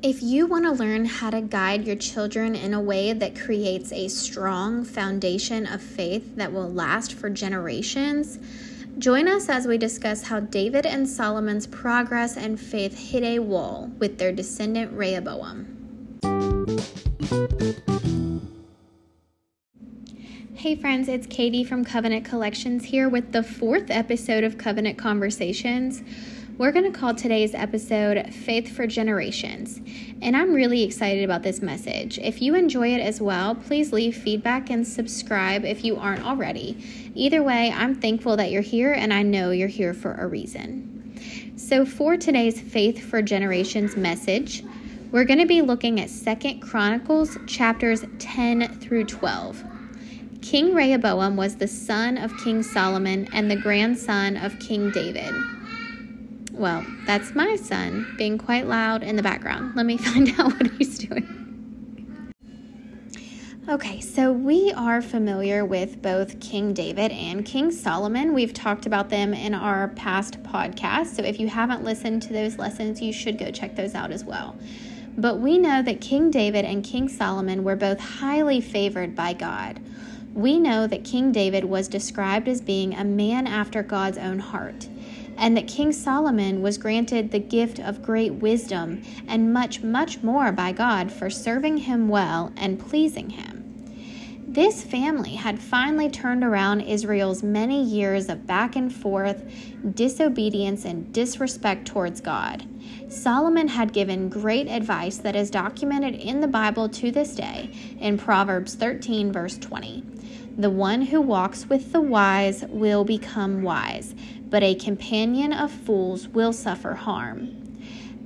If you want to learn how to guide your children in a way that creates a strong foundation of faith that will last for generations, join us as we discuss how David and Solomon's progress and faith hit a wall with their descendant Rehoboam. Hey friends, it's Katie from Covenant Collections here with the fourth episode of Covenant Conversations. We're going to call today's episode Faith for Generations, and I'm really excited about this message. If you enjoy it as well, please leave feedback and subscribe if you aren't already. Either way, I'm thankful that you're here, and I know you're here for a reason. So, for today's Faith for Generations message, we're going to be looking at Second Chronicles chapters 10 through 12. King Rehoboam was the son of King Solomon and the grandson of King David. Well, that's my son being quite loud in the background. Let me find out what he's doing. Okay, so we are familiar with both King David and King Solomon. We've talked about them in our past podcasts. So if you haven't listened to those lessons, you should go check those out as well. But we know that King David and King Solomon were both highly favored by God. We know that King David was described as being a man after God's own heart and that King Solomon was granted the gift of great wisdom and much, much more by God for serving him well and pleasing him. This family had finally turned around Israel's many years of back and forth disobedience and disrespect towards God. Solomon had given great advice that is documented in the Bible to this day in Proverbs 13, verse 20. The one who walks with the wise will become wise, but a companion of fools will suffer harm.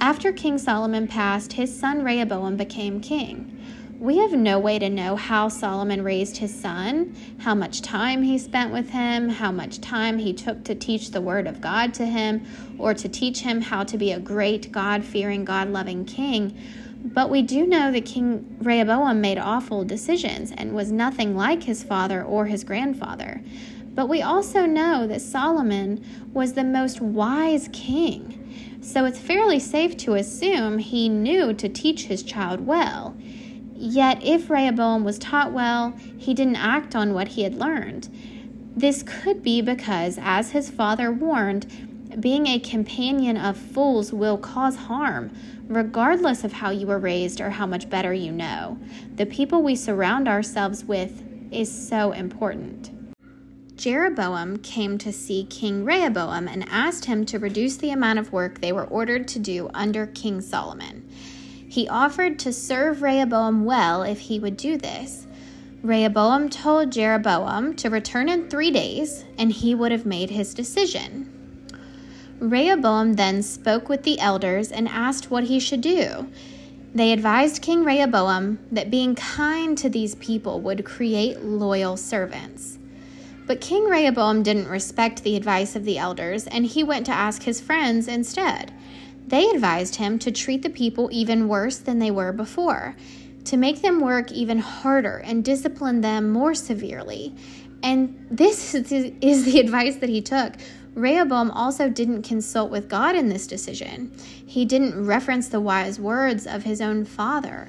After King Solomon passed, his son Rehoboam became king. We have no way to know how Solomon raised his son, how much time he spent with him, how much time he took to teach the word of God to him, or to teach him how to be a great God fearing, God loving king. But we do know that King Rehoboam made awful decisions and was nothing like his father or his grandfather. But we also know that Solomon was the most wise king. So it's fairly safe to assume he knew to teach his child well. Yet, if Rehoboam was taught well, he didn't act on what he had learned. This could be because, as his father warned, being a companion of fools will cause harm, regardless of how you were raised or how much better you know. The people we surround ourselves with is so important. Jeroboam came to see King Rehoboam and asked him to reduce the amount of work they were ordered to do under King Solomon. He offered to serve Rehoboam well if he would do this. Rehoboam told Jeroboam to return in three days, and he would have made his decision. Rehoboam then spoke with the elders and asked what he should do. They advised King Rehoboam that being kind to these people would create loyal servants. But King Rehoboam didn't respect the advice of the elders, and he went to ask his friends instead. They advised him to treat the people even worse than they were before, to make them work even harder and discipline them more severely. And this is the advice that he took. Rehoboam also didn't consult with God in this decision. He didn't reference the wise words of his own father.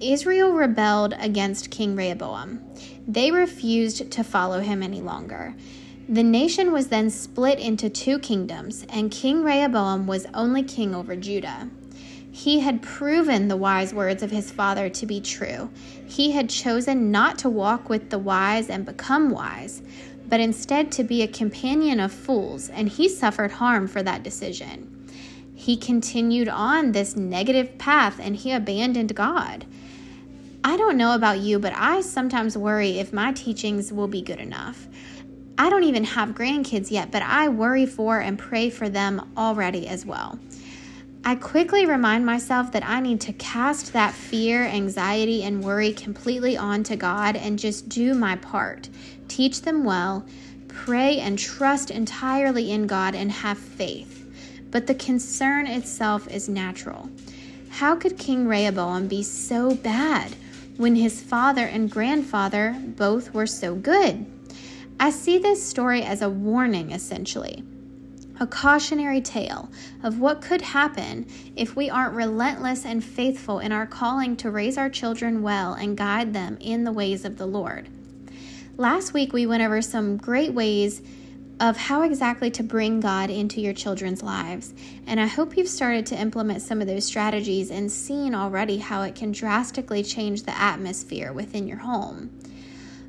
Israel rebelled against King Rehoboam. They refused to follow him any longer. The nation was then split into two kingdoms, and King Rehoboam was only king over Judah. He had proven the wise words of his father to be true. He had chosen not to walk with the wise and become wise, but instead to be a companion of fools, and he suffered harm for that decision. He continued on this negative path and he abandoned God. I don't know about you, but I sometimes worry if my teachings will be good enough. I don't even have grandkids yet, but I worry for and pray for them already as well. I quickly remind myself that I need to cast that fear, anxiety, and worry completely onto God and just do my part. Teach them well, pray and trust entirely in God, and have faith. But the concern itself is natural. How could King Rehoboam be so bad? When his father and grandfather both were so good. I see this story as a warning, essentially. a cautionary tale of what could happen if we aren't relentless and faithful in our calling to raise our children well and guide them in the ways of the Lord. Last week, we went over some great ways of how exactly to bring God into your children's lives. And I hope you've started to implement some of those strategies and seen already how it can drastically change the atmosphere within your home.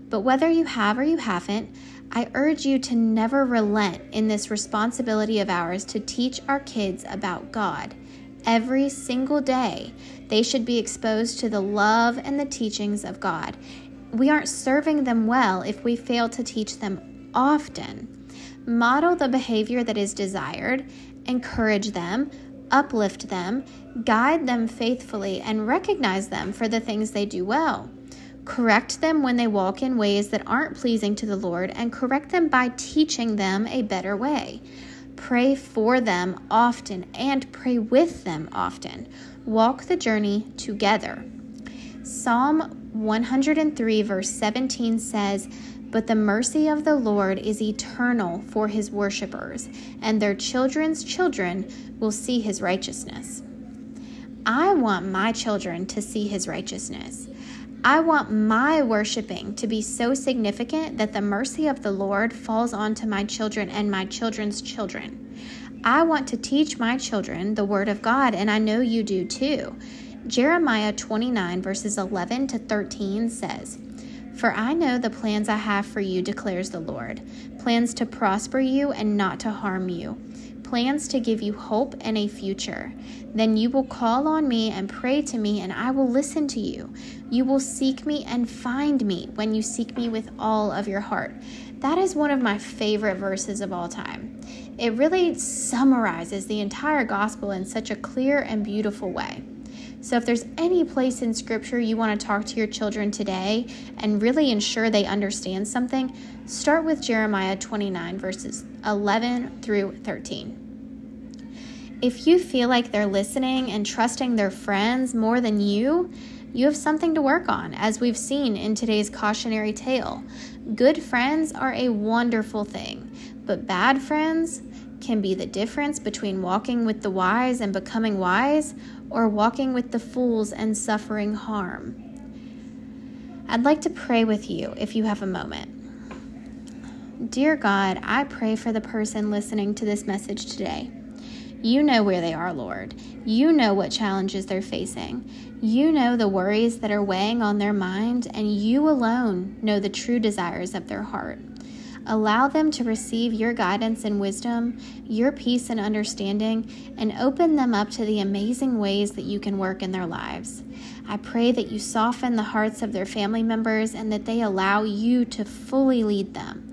But whether you have or you haven't, I urge you to never relent in this responsibility of ours to teach our kids about God. Every single day, they should be exposed to the love and the teachings of God. We aren't serving them well if we fail to teach them often. Model the behavior that is desired, encourage them, uplift them, guide them faithfully, and recognize them for the things they do well. Correct them when they walk in ways that aren't pleasing to the Lord, and correct them by teaching them a better way. Pray for them often and pray with them often. Walk the journey together. Psalm 103, verse 17 says, But the mercy of the Lord is eternal for his worshippers, and their children's children will see his righteousness. I want my children to see his righteousness. I want my worshiping to be so significant that the mercy of the Lord falls onto my children and my children's children. I want to teach my children the Word of God, and I know you do too. Jeremiah 29, verses 11 to 13 says, For I know the plans I have for you, declares the Lord plans to prosper you and not to harm you plans to give you hope and a future. Then you will call on me and pray to me, and I will listen to you. You will seek me and find me when you seek me with all of your heart. That is one of my favorite verses of all time. It really summarizes the entire gospel in such a clear and beautiful way. So, if there's any place in Scripture you want to talk to your children today and really ensure they understand something, start with Jeremiah 29, verses 11 through 13. If you feel like they're listening and trusting their friends more than you, you have something to work on, as we've seen in today's cautionary tale. Good friends are a wonderful thing, but bad friends can be the difference between walking with the wise and becoming wise or walking with the fools and suffering harm. I'd like to pray with you if you have a moment. Dear God, I pray for the person listening to this message today. You know where they are, Lord. You know what challenges they're facing. You know the worries that are weighing on their mind, and you alone know the true desires of their heart. Allow them to receive your guidance and wisdom, your peace and understanding, and open them up to the amazing ways that you can work in their lives. I pray that you soften the hearts of their family members and that they allow you to fully lead them.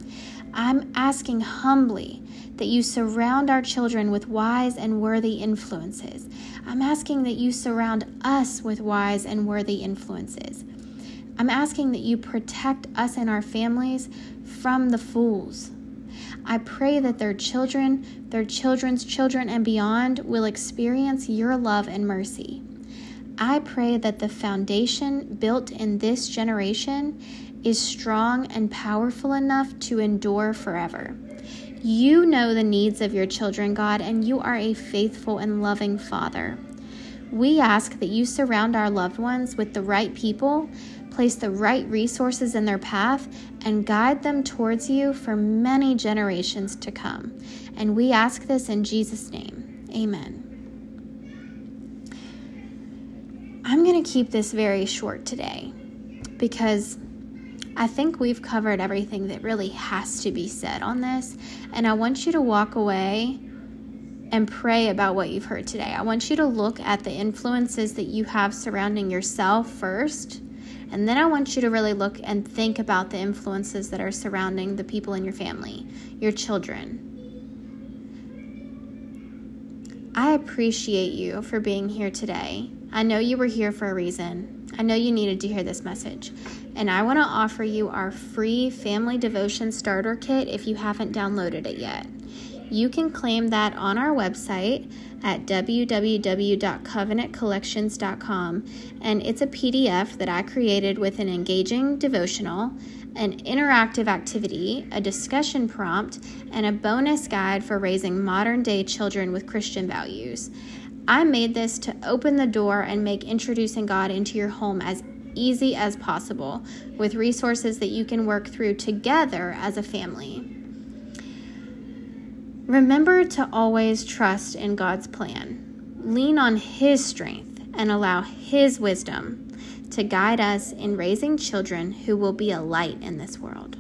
I'm asking humbly that you surround our children with wise and worthy influences. I'm asking that you surround us with wise and worthy influences. I'm asking that you protect us and our families from the fools. I pray that their children, their children's children, and beyond will experience your love and mercy. I pray that the foundation built in this generation is strong and powerful enough to endure forever. You know the needs of your children, God, and you are a faithful and loving Father. We ask that you surround our loved ones with the right people place the right resources in their path, and guide them towards you for many generations to come. And we ask this in Jesus' name. Amen. I'm going to keep this very short today because I think we've covered everything that really has to be said on this. And I want you to walk away and pray about what you've heard today. I want you to look at the influences that you have surrounding yourself first and then I want you to really look and think about the influences that are surrounding the people in your family, your children. I appreciate you for being here today. I know you were here for a reason. I know you needed to hear this message. And I want to offer you our free family devotion starter kit if you haven't downloaded it yet. You can claim that on our website at www.covenantcollections.com, and it's a PDF that I created with an engaging devotional, an interactive activity, a discussion prompt, and a bonus guide for raising modern day children with Christian values. I made this to open the door and make introducing God into your home as easy as possible with resources that you can work through together as a family. Remember to always trust in God's plan. Lean on His strength and allow His wisdom to guide us in raising children who will be a light in this world.